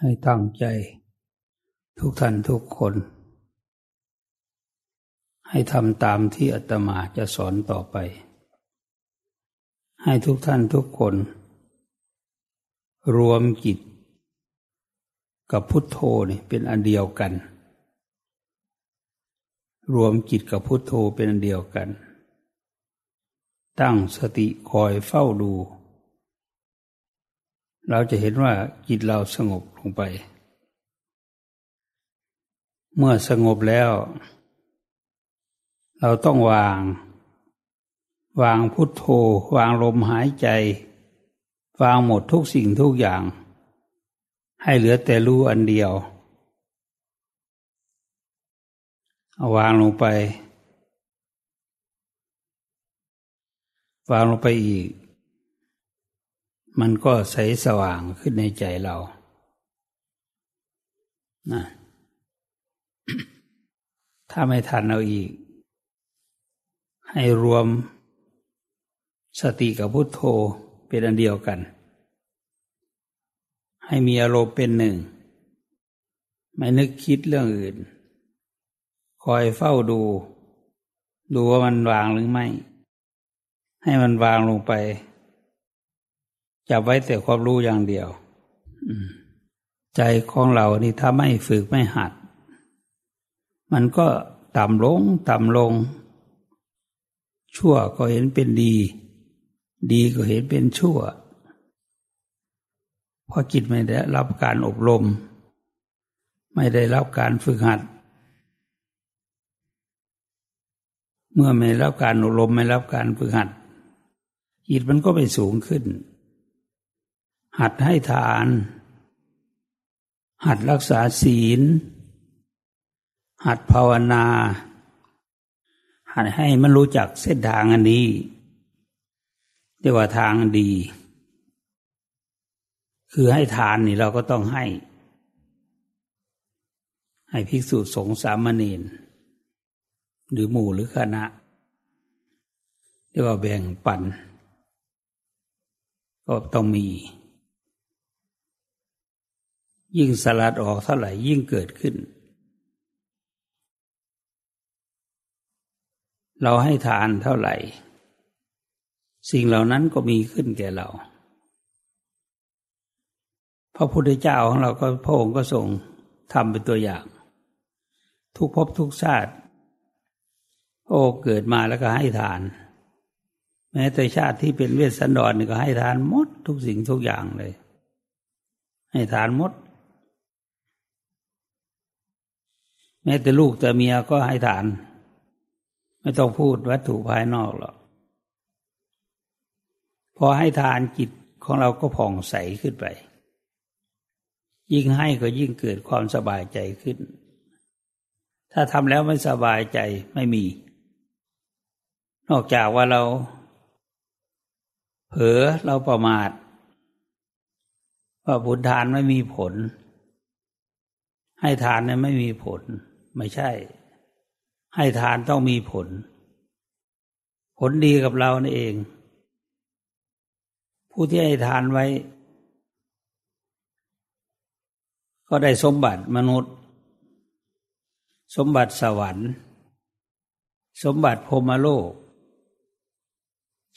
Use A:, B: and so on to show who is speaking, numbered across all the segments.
A: ให้ตั้งใจ ทุกท่านทุกคน ให้ทำตามที่อาตมาจะสอนต่อไป ให้ทุกท่านทุกคน รวมจิต กับพุทโธนี่เป็นอันเดียวกัน รวมจิตกับพุทโธเป็นอันเดียวกัน ตั้งสติคอยเฝ้าดู เราจะเห็นว่าจิตเราสงบลงไป เมื่อสงบแล้ว เราต้องวาง วางพุทโธ วางลมหายใจ วางหมดทุกสิ่งทุกอย่าง ให้เหลือแต่รู้อันเดียวเอาวางลงไป วางลงไปอีก มันก็ใสสว่างขึ้นในใจเรานะถ้าไม่ทันเอาอีก ให้รวมสติกับพุทโธเป็นอันเดียวกัน ให้มีอารมณ์เป็นหนึ่ง ไม่นึกคิดเรื่องอื่น คอยเฝ้าดู ดูว่ามันวางหรือไม่ ให้มันวางลงไป จับไว้แต่ความรู้อย่างเดียว ใจของเรานี่ถ้าไม่ฝึกไม่หัด มันก็ต่ำลง ต่ำลง ชั่วก็เห็นเป็นดี ดีก็เห็นเป็นชั่วเพราะจิตไม่ได้รับการอบรม ไม่ได้รับการฝึกหัด เมื่อไม่รับการอบรมไม่รับการฝึกหัดจิตมันก็ไปสูงขึ้น หัดให้ทาน หัดรักษาศีล หัดภาวนา หัดให้มันรู้จักเส้นทางอันนี้เรียกว่าทางดี คือให้ทานนี่เราก็ต้องให้ ให้ภิกษุสงฆ์สามเณรหรือหมู่หรือคณะเรียกว่าแบ่งปัน ก็ต้องมี ยิ่งสลัดออกเท่าไหร่ยิ่งเกิดขึ้น เราให้ทานเท่าไหร่ สิ่งเหล่านั้นก็มีขึ้นแก่เรา พระพุทธเจ้าของเราก็พระองค์ก็ทรงทำเป็นตัวอย่าง ทุกภพทุกชาติ โอ้เกิดมาแล้วก็ให้ทาน แม้แต่ชาติที่เป็นเวสสันดรนี่ก็ให้ทานหมดทุกสิ่งทุกอย่างเลยให้ทานหมดแม้แต่ลูกแต่เมียก็ให้ทาน ไม่ต้องพูดวัตถุภายนอกหรอก พอให้ทานจิตของเราก็ผ่องใสขึ้นไป ยิ่งให้ก็ยิ่งเกิดความสบายใจขึ้น ถ้าทำแล้วไม่สบายใจไม่มี นอกจากว่าเรา เผลอเราประมาท ว่าบุญทานไม่มีผลให้ทานเนี่ยไม่มีผล ไม่ใช่ ให้ทานต้องมีผล ผลดีกับเรานี่เอง ผู้ที่ให้ทานไว้ ก็ได้สมบัติมนุษย์ สมบัติสวรรค์ สมบัติพรมโลก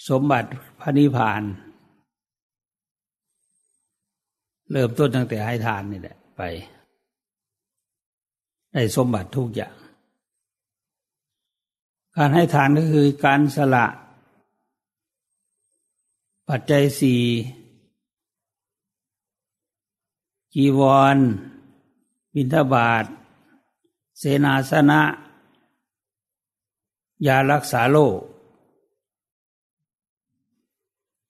A: สมบัติพระนิพพาน เริ่มต้นตั้งแต่ให้ทานนี่แหละไป ได้สมบัติทุกอย่าง การให้ทานก็คือการสละ ปัจจัยสี่จีวร บิณฑบาต เสนาสนะ ยารักษาโรค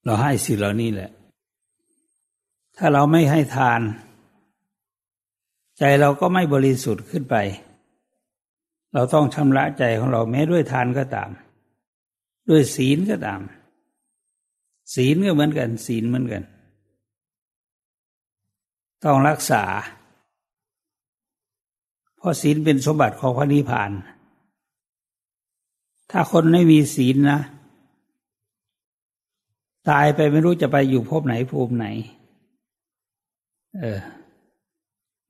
A: เราให้สิ่งเหล่านี้แหละ ถ้าเราไม่ให้ทาน ใจเราก็ไม่บริสุทธิ์ขึ้นไป เราต้องชำระใจของเราแม้ด้วยทานก็ตาม ด้วยศีลก็ตาม ศีลก็เหมือนกัน ศีลเหมือนกัน ต้องรักษา เพราะศีลเป็นสมบัติของพระนิพพาน ถ้าคนไม่มีศีลนะ ตายไปไม่รู้จะไปอยู่ภพไหนภูมิไหน เออ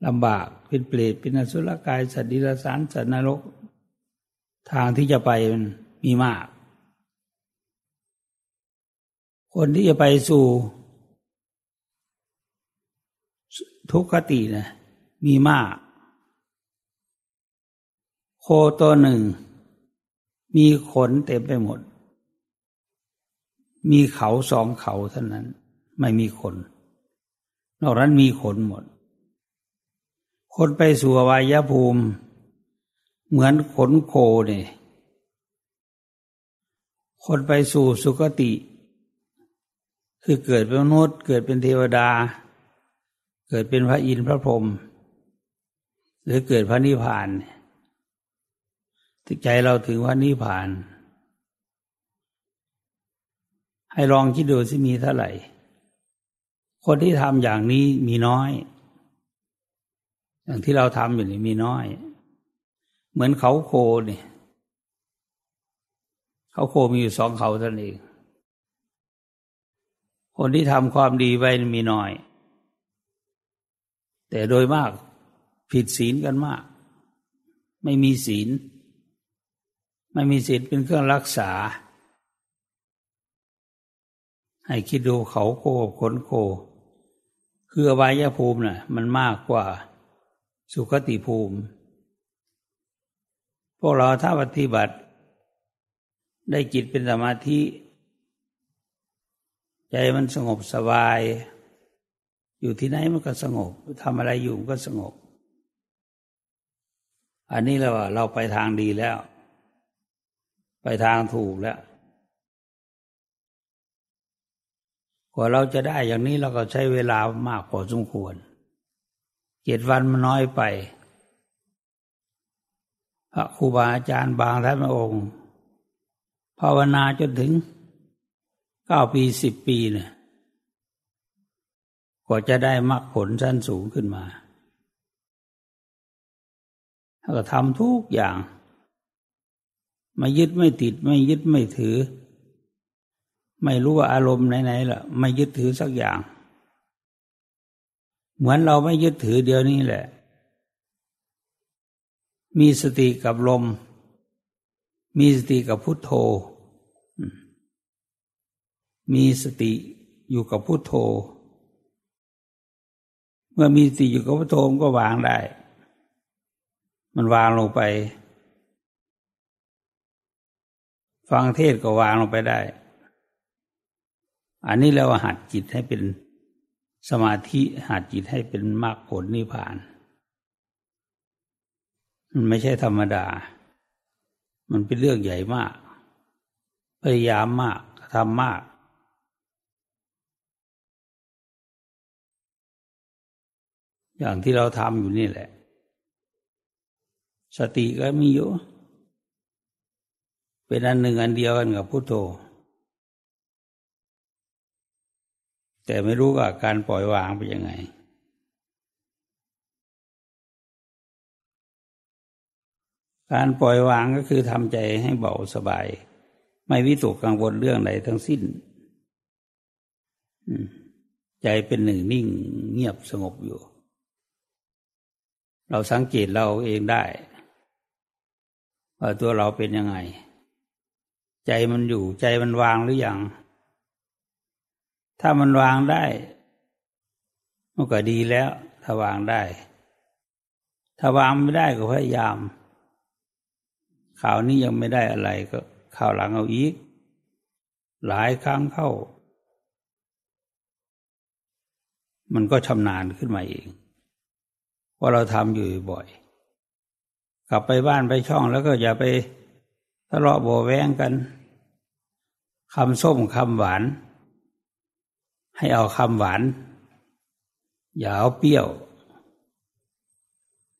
A: ลำบากเป็นเปรตเป็นอสุรกาย สัตว์ดิลสารสัตว์นรก ทางที่จะไปมันมีมาก คนที่จะไปสู่ทุกขตินะมีมาก โคตัวหนึ่ง มีขนเต็มไปหมด มีเขาสองเขาเท่านั้น ไม่มีขน นอกนั้นมีขนหมด คนไปสู่วายภูมิ เหมือนขนโคเนี่ยคนไปสู่สุคติ คือเกิดเป็นมนุษย์ เกิดเป็นเทวดา เกิดเป็นพระอินทร์พระพรหมหรือเกิดพระนิพพานใจเราถึงพระนิพพาน ให้ลองคิดดูสิมีเท่าไหร่ คนที่ทำอย่างนี้มีน้อย อย่างที่เราทำอยู่นี่มีน้อย เหมือนเขาโคเนี่ยเขาโคมีอยู่สองเขาท่านเอง คนที่ทำความดีไว้มีน้อย แต่โดยมากผิดศีลกันมาก ไม่มีศีล ไม่มีศีลเป็นเครื่องรักษา ให้คิดดูเขาโคขนโค คืออวายภูมิน่ะ มันมากกว่า สุขติภูมิ พวกเราถ้าปฏิบัติ ได้จิตเป็นสมาธิ ใจมันสงบสบาย อยู่ที่ไหนมันก็สงบทำอะไรอยู่มันก็สงบ อันนี้เราเราไปทางดีแล้ว ไปทางถูกแล้วกว่าเราจะได้อย่างนี้เราก็ใช้เวลามากพอสมควร เจ็ดวันมันน้อยไป พระครูบาอาจารย์บางท่านพระองค์ ภาวนาจนถึงเก้าปีสิบปีเนี่ยกว่าจะได้มรรคผลชั้นสูงขึ้นมาก็ทำทุกอย่าง ไม่ยึดไม่ติด ไม่ยึดไม่ถือ ไม่รู้ว่าอารมณ์ไหนๆล่ะ ไม่ยึดถือสักอย่าง เหมือนเราไม่ยึดถือเดียวนี้แหละ มีสติกับลม มีสติกับพุทโธ มีสติอยู่กับพุทโธ เมื่อมีสติอยู่กับพุทโธมันก็วางได้ มันวางลงไป ฟังเทศก็วางลงไปได้ อันนี้เราหัดจิตให้เป็น สมาธิหัดจิตให้เป็นมรรคผลนิพพาน มันไม่ใช่ธรรมดา มันเป็นเรื่องใหญ่มาก พยายามมากทำมาก อย่างที่เราทำอยู่นี่แหละ สติก็มีอยู่ เป็นอันหนึ่งอันเดียวกันกับพุโทโธ แต่ไม่รู้ว่าการปล่อยวางเป็นยังไง การปล่อยวางก็คือทำใจให้เบาสบาย ไม่วิตกกังวลเรื่องใดทั้งสิ้น ใจเป็นหนึ่งนิ่งเงียบสงบอยู่ เราสังเกตเราเองได้ว่าตัวเราเป็นยังไง ใจมันอยู่ใจมันวางหรืออยัง ถ้ามันวางได้ มันก็ดีแล้ว ถ้าวางได้ ถ้าวางไม่ได้ก็พยายามข่าวนี้ยังไม่ได้อะไรก็ข่าวหลังเอาอีก หลายครั้งเข้า มันก็ชำนาญขึ้นมาเองว่าเราทำอยู่บ่อย กลับไปบ้านไปช่องแล้วก็อย่าไปทะเลาะโบแวงกันคำส้มคำหวาน ให้เอาคำหวาน อย่าเอาเปรี้ยว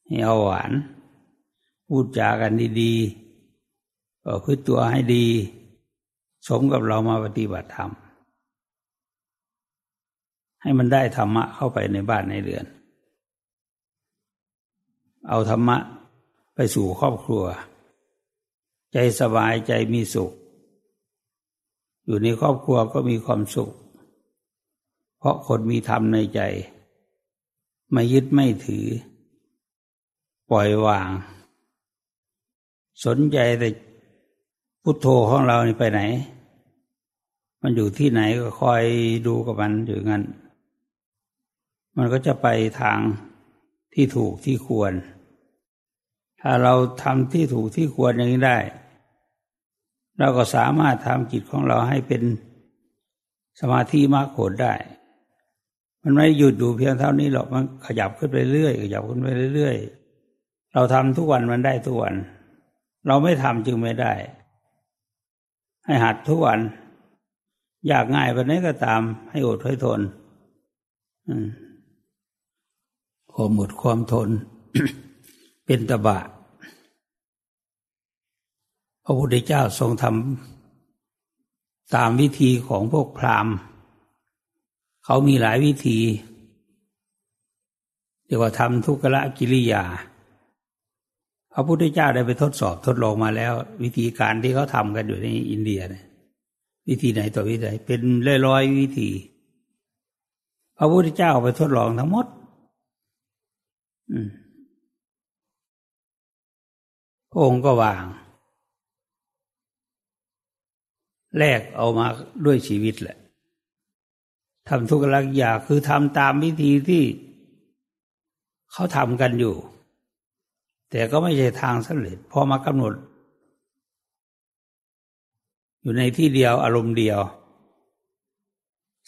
A: ให้เอาหวาน พูดจากันดีๆก็พึ่ตัวให้ดี สมกับเรามาปฏิบัติธรรม ให้มันได้ธรรมะเข้าไปในบ้านในเรือน เอาธรรมะไปสู่ครอบครัว ใจสบายใจมีสุข อยู่ในครอบครัวก็มีความสุข เพราะคนมีธรรมในใจ ไม่ยึดไม่ถือ ปล่อยวาง สนใจแต่พุทโธของเรานี่ไปไหน มันอยู่ที่ไหนก็คอยดูกับมันอยู่งั้น มันก็จะไปทางที่ถูกที่ควร ถ้าเราทำที่ถูกที่ควรอย่างนี้ได้ เราก็สามารถทำจิตของเราให้เป็นสมาธิมากโขดได้ มันไม่หยุดดูเพียงเท่านี้หรอกมันขยับขึ้นไปเรื่อยขยับขึ้นไปเรื่อยเราทำทุกวันมันได้ทุกวัน เราไม่ทำจึงไม่ได้ ให้หัดทุกวัน อยากง่ายวันนี้ก็ตาม ให้อดให้ทนความอดความทน เป็นตบะพระพุทธเจ้าทรงทำตามวิธีของพวกพราหมณ์ เขามีหลายวิธีเรียกว่าทำทุกขละกิริยา พระพุทธเจ้าได้ไปทดสอบทดลองมาแล้ว วิธีการที่เขาทำกันอยู่ในอินเดียเนี่ยวิธีไหนต่อวิธีไหนเป็นร้อยๆวิธี พระพุทธเจ้าไปทดลองทั้งหมด อืมพระองค์ก็วาง แลกเอามาด้วยชีวิตแหละ ทำทุกลักอย่างคือทำตามวิธีที่เขาทำกันอยู่ แต่ก็ไม่ใช่ทางสำเร็จพอมากำหนด อยู่ในที่เดียวอารมณ์เดียว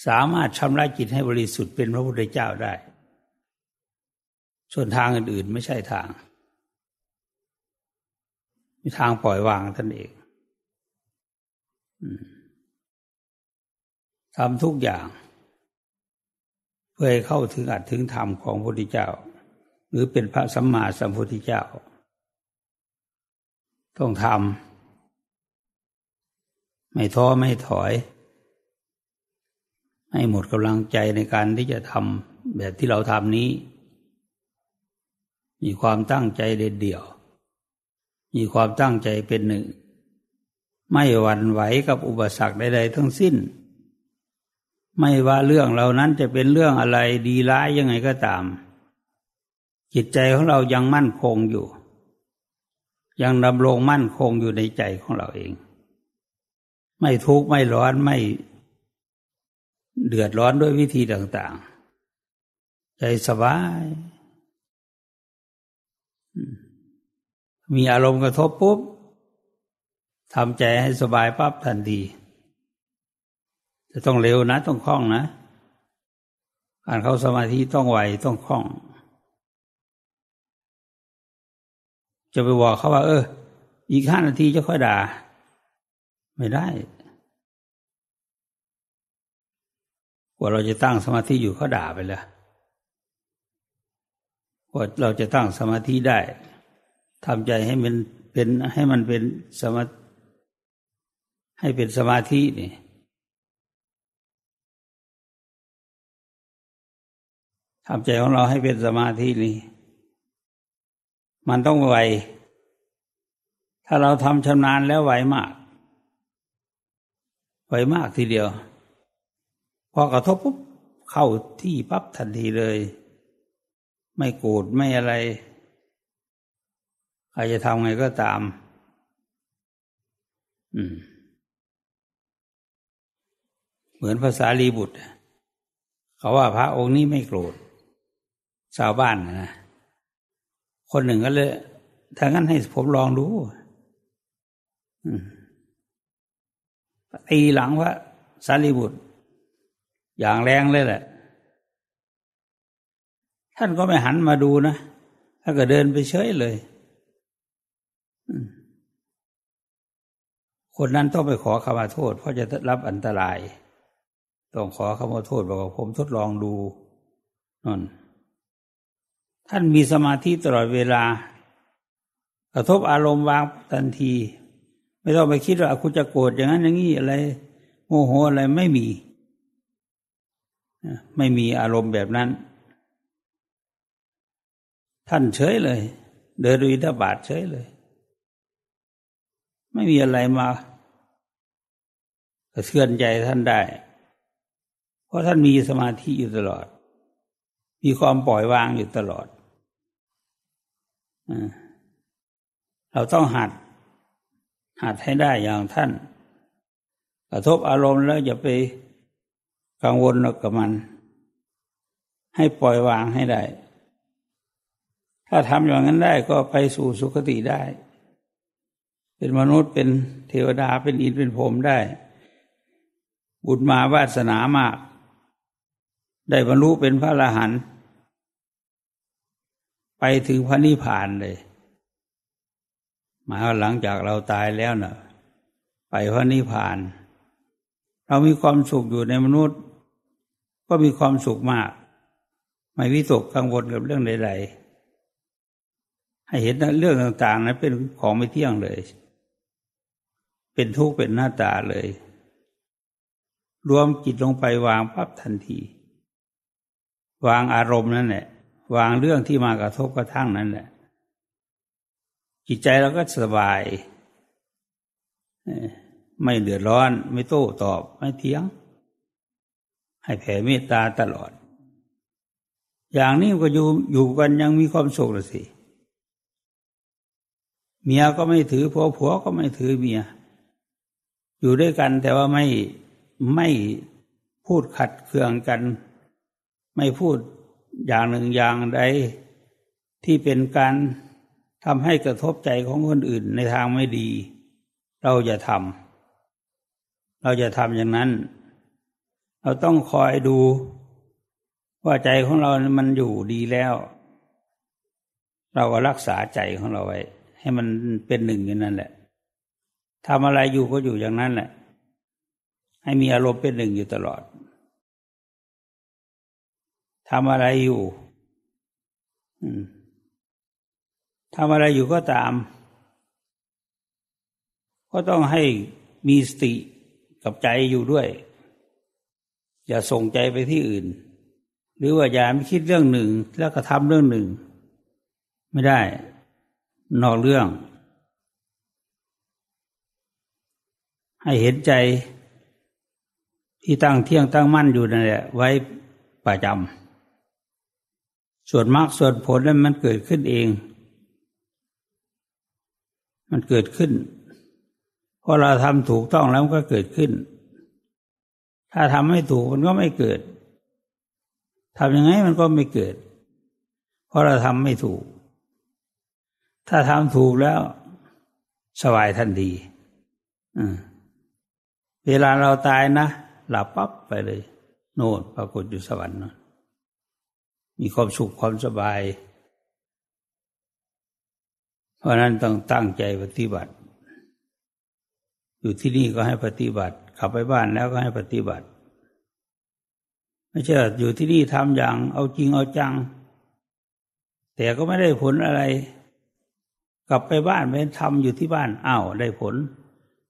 A: สามารถชำระจิตให้บริสุทธิ์เป็นพระพุทธเจ้าได้ ส่วนทางอื่น ๆ ไม่ใช่ทาง มีทางปล่อยวางท่านเองทำทุกอย่าง เพื่อให้เข้าถึงอัตถึงธรรมของพระพุทธเจ้า หรือเป็นพระสัมมาสัมพุทธเจ้า ต้องทำไม่ท้อไม่ถอย ให้หมดกำลังใจในการที่จะทำแบบที่เราทำนี้ มีความตั้งใจเด็ดเดี่ยว มีความตั้งใจเป็นหนึ่ง ไม่หวั่นไหวกับอุปสรรคใดๆทั้งสิ้น ไม่ว่าเรื่องเหล่านั้นจะเป็นเรื่องอะไรดีร้ายยังไงก็ตาม จิตใจของเรายังมั่นคงอยู่ ยังดำรงมั่นคงอยู่ในใจของเราเอง ไม่ทุกข์ไม่ร้อนไม่เดือดร้อนด้วยวิธีต่างๆ ใจสบาย มีอารมณ์กระทบปุ๊บทำใจให้สบายปั๊บทันที จะต้องเร็วนะ ต้องคล่องนะการเข้าสมาธิต้องไวต้องคล่อง จะไปบอกเขาว่า เออ อีกห้านาทีจะค่อยด่า ไม่ได้กว่าเราจะตั้งสมาธิอยู่เขาด่าไปแล้วกว่าเราจะตั้งสมาธิได้ทำใจให้มันเป็นให้มันเป็นสมาให้เป็นสมาธินี่ ทำใจของเราให้เป็นสมาธินี่ มันต้องไหว ถ้าเราทำชำนาญแล้วไหวมาก ไหวมากทีเดียว พอกระทบปุ๊บเข้าที่ปั๊บทันทีเลย ไม่โกรธไม่อะไรใครจะทำไงก็ตาม อืมเหมือนภาษาลีบุตร เขาว่าพระองค์นี้ไม่โกรธ ชาวบ้านนะคนหนึ่งก็เลยถ้างั้นให้ผมลองดูตีหลังว่าสารีบุตร อย่างแรงเลยแหละ ท่านก็ไม่หันมาดูนะท่านก็เดินไปเฉยเลยคนนั้นต้องไปขอขมาโทษ เพราะจะรับอันตราย ต้องขอขมาโทษบอกว่าผมทดลองดูนั่น ท่านมีสมาธิตลอดเวลา กระทบอารมณ์วางทันที ไม่ต้องไปคิดว่าคุณจะโกรธอย่างนั้นอย่างนี้อะไร โมโหอะไรไม่มี ไม่มีอารมณ์แบบนั้น ท่านเฉยเลย เดินดุอิทบาทเฉยเลย ไม่มีอะไรมากระเทือนใจท่านได้ เพราะท่านมีสมาธิอยู่ตลอดมีความปล่อยวางอยู่ตลอด เราต้องหัด หัดให้ได้อย่างท่าน กระทบอารมณ์แล้วอย่าไปกังวลกับมัน ให้ปล่อยวางให้ได้ ถ้าทำอย่างนั้นได้ก็ไปสู่สุคติได้ เป็นมนุษย์เป็นเทวดาเป็นอินเป็นพรหมได้ บุญมาวาสนามาก ได้บรรลุเป็นพระอรหันต์ ไปถึงพระนิพพานเลย หมายว่าหลังจากเราตายแล้วนะ่ะ ไปพระนิพพาน เรามีความสุขอยู่ในมนุษย์ ก็มีความสุขมาก ไม่วิตกกังวลกับเรื่องใดๆ ให้เห็นเรื่องต่างๆนั้นเป็นของไม่เที่ยงเลย เป็นทุกข์เป็นหน้าตาเลย รวมจิตลงไปวางปั๊บทันที วางอารมณ์นั่นแหละ วางเรื่องที่มากระทบกระทั่งนั่นแหละ จิตใจเราก็สบาย ไม่เดือดร้อน ไม่โต้ตอบ ไม่เถียง ให้แผ่เมตตาตลอด อย่างนี้ก็อยู่อยู่กันยังมีความสุขเลยสิ เมียก็ไม่ถือผัวผัวก็ไม่ถือเมีย อยู่ด้วยกันแต่ว่าไม่ไม่พูดขัดเคืองกัน ไม่พูด อย่างหนึ่งอย่างใดที่เป็นการทำให้กระทบใจของคนอื่นในทางไม่ดี เราจะทำเราจะทำอย่างนั้น เราต้องคอยดูว่าใจของเรามันอยู่ดีแล้ว เราก็รักษาใจของเราไว้ ให้มันเป็นหนึ่งอย่างนั้นแหละทำอะไรอยู่ก็อยู่อย่างนั้นแหละ ให้มีอารมณ์เป็นหนึ่งอยู่ตลอด ทำอะไรอยู่ทำอะไรอยู่ก็ตาม ก็ต้องให้มีสติกับใจอยู่ด้วย อย่าส่งใจไปที่อื่น หรือว่าอย่าไม่คิดเรื่องหนึ่ง แล้วก็ทำเรื่องหนึ่ง ไม่ได้ นอกเรื่อง ให้เห็นใจที่ตั้งเที่ยงตั้งมั่นอยู่นั่นแหละไว้ประจำ ส่วนมรรคส่วนผลนั้นมันเกิดขึ้นเอง มันเกิดขึ้นพอเราทำถูกต้องแล้วก็เกิดขึ้น ถ้าทำไม่ถูกมันก็ไม่เกิดทำยังไงมันก็ไม่เกิด เพราะเราทำไม่ถูก ถ้าทำถูกแล้ว สบายทันทีเวลาเราตายนะ หลับปั๊บไปเลย โน่นปรากฏอยู่สวรรค์นน มีความสุขความสบาย เพราะนั้นต้องตั้งใจปฏิบัติ อยู่ที่นี่ก็ให้ปฏิบัติขับไปบ้านแล้วก็ให้ปฏิบัติ ไม่ใช่อยู่ที่นี่ทำอย่าง เอาจริงเอาจัง แต่ก็ไม่ได้ผลอะไร กลับไปบ้านไปทำอยู่ที่บ้านอ้าวได้ผล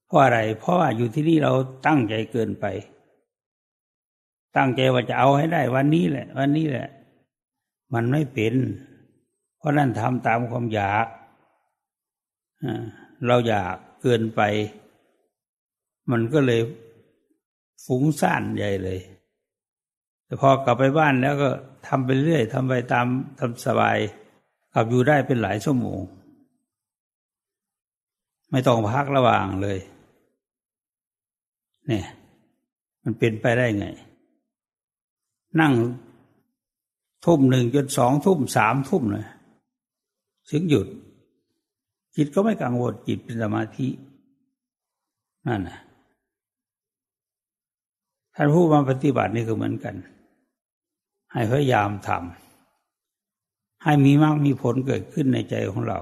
A: เพราะอะไร เพราะว่าอยู่ที่นี่เราตั้งใจเกินไปตั้งใจว่าจะเอาให้ได้วันนี้แหละ วันนี้แหละ มันไม่เป็น เพราะนั่นทำตามความอยาก เราอยากเกินไป มันก็เลยฟุ้งซ่านใหญ่เลย แต่พอกลับไปบ้านแล้วก็ทำไปเรื่อยทำไปตามทำสบายกลับอยู่ได้เป็นหลายชั่วโมง ไม่ต้องพักระหว่างเลย เนี่ย มันเป็นไปได้ไง นั่ง ทุ่มหนึ่งจนสองทุ่มสามทุ่มเลยถึงหยุด จิตก็ไม่กังวลจิตเป็นสมาธินั่นนะท่านผู้มาปฏิบัตินี่ก็เหมือนกัน ให้พยายามทำให้มีมากมีผลเกิดขึ้นในใจของเรา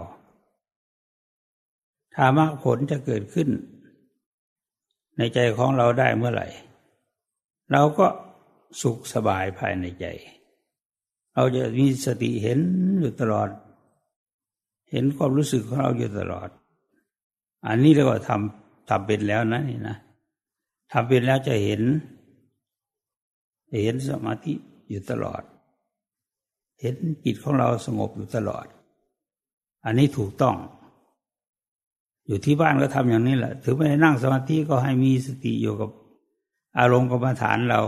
A: ถ้ามากผลจะเกิดขึ้น ในใจของเราได้เมื่อไหร่ เราก็สุขสบายภายในใจ เราจะมีสติเห็นอยู่ตลอด เห็นความรู้สึกของเราอยู่ตลอด อันนี้เรียกว่าทำทำเป็นแล้วนะนี่นะทำเป็นแล้วจะเห็น เห็นสมาธิอยู่ตลอด เห็นจิตของเราสงบอยู่ตลอด อันนี้ถูกต้อง อยู่ที่บ้านก็ทำอย่างนี้แหละถือไม่ได้นั่งสมาธิก็ให้มีสติอยู่กับอารมณ์กรรมฐานเรา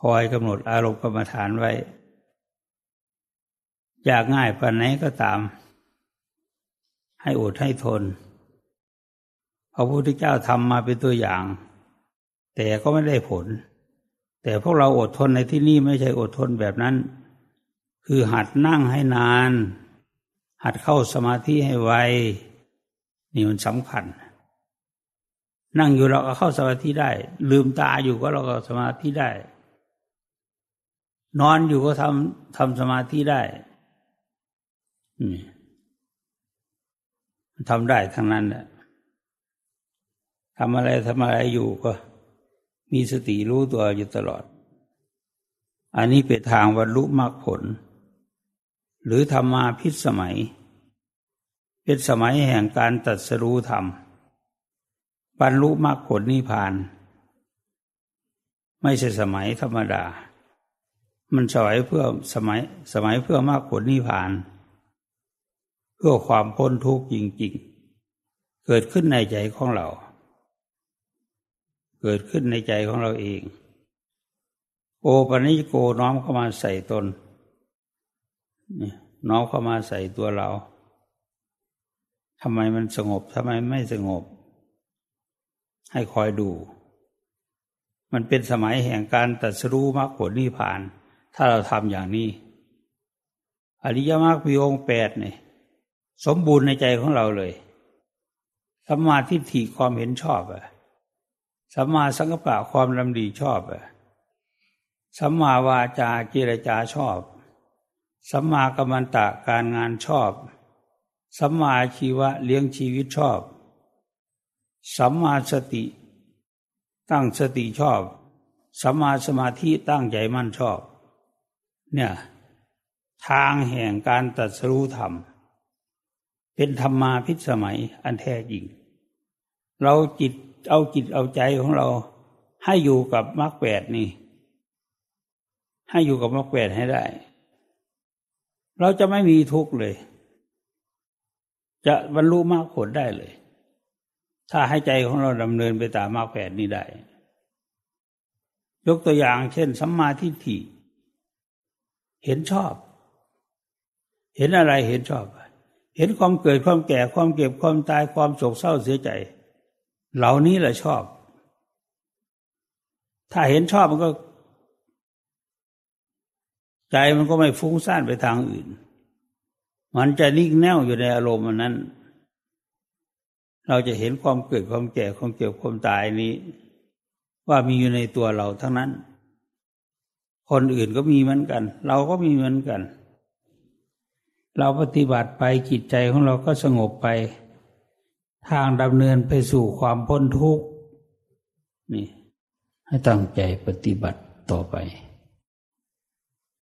A: คอยกำหนดอารมณ์กรรมฐานไว้ ยากง่ายปานไหนก็ตาม ให้อดให้ทน พระพุทธเจ้าทำมาเป็นตัวอย่าง แต่ก็ไม่ได้ผล แต่พวกเราอดทนในที่นี่ไม่ใช่อดทนแบบนั้น คือหัดนั่งให้นาน หัดเข้าสมาธิให้ไวนี่มันสำคัญ นั่งอยู่เราก็เข้าสมาธิได้ ลืมตาอยู่ก็เราก็สมาธิได้ นอนอยู่ก็ทำทำสมาธิได้ทำได้ทั้งนั้นแหละทำอะไรทำอะไรอยู่ก็มีสติรู้ตัวอยู่ตลอด อันนี้เป็นทางบรรลุมรรคผล หรือธรรมาพิสมัย เป็นสมัยแห่งการตัดสรู้ธรรม บรรลุมรรคผลนิพพาน ไม่ใช่สมัยธรรมดา มันสมัยเพื่อสมัยสมัยเพื่อมรรคผลนิพพาน เพื่อความพ้นทุกข์จริง ๆ เกิดขึ้นในใจของเรา เกิดขึ้นในใจของเราเอง โอปัญญโกน้อมเข้ามาใส่ตนน้อมเข้ามาใส่ตัวเราทำไมมันสงบทำไมไม่สงบ ให้คอยดู มันเป็นสมัยแห่งการตัดสู้มรรคผลนิพพาน ถ้าเราทำอย่างนี้ อริยมรรคมีองค์แปดเนี่ยสมบูรณ์ในใจของเราเลยสัมมาธิถี่ความเห็นชอบอะสัมมาสังกปะความลำดีชอบอะสัมมาวาจาเจรจาชอบ สัมมากัมมันตะการงานชอบ สัมมาชีวะเลี้ยงชีวิตชอบ สัมมาสติ ตั้งสติชอบ สัมมาสมาธิตั้งใจมั่นชอบ เนี่ย ทางแห่งการตัดสู้ธรรม เป็นธรรมาพิสมัยอันแท้จริง เราจิตเอาจิตเอาใจของเราให้อยู่กับมรรคแปดนี่ ให้อยู่กับมรรคแปดให้ได้ เราจะไม่มีทุกข์เลย จะบรรลุมรรคผลได้เลย ถ้าให้ใจของเราดำเนินไปตามมรรคแปดนี้ได้ ยกตัวอย่างเช่นสัมมาทิฏฐิ เห็นชอบ เห็นอะไรเห็นชอบ เห็นความเกิดความแก่ความเก็บความตายความโศกเศร้าเสียใจ เหล่านี้แหละชอบ ถ้าเห็นชอบมันก็ ใจมันก็ไม่ฟุ้งซ่านไปทางอื่น มันจะนิ่งแน่วอยู่ในอารมณ์นั้น เราจะเห็นความเกิดความแก่ความเก็บความตายนี้ ว่ามีอยู่ในตัวเราทั้งนั้น คนอื่นก็มีเหมือนกัน เราก็มีเหมือนกัน เราปฏิบัติไปจิตใจของเราก็สงบไป ทางดำเนินไปสู่ความพ้นทุกข์นี่ ให้ตั้งใจปฏิบัติต่อไป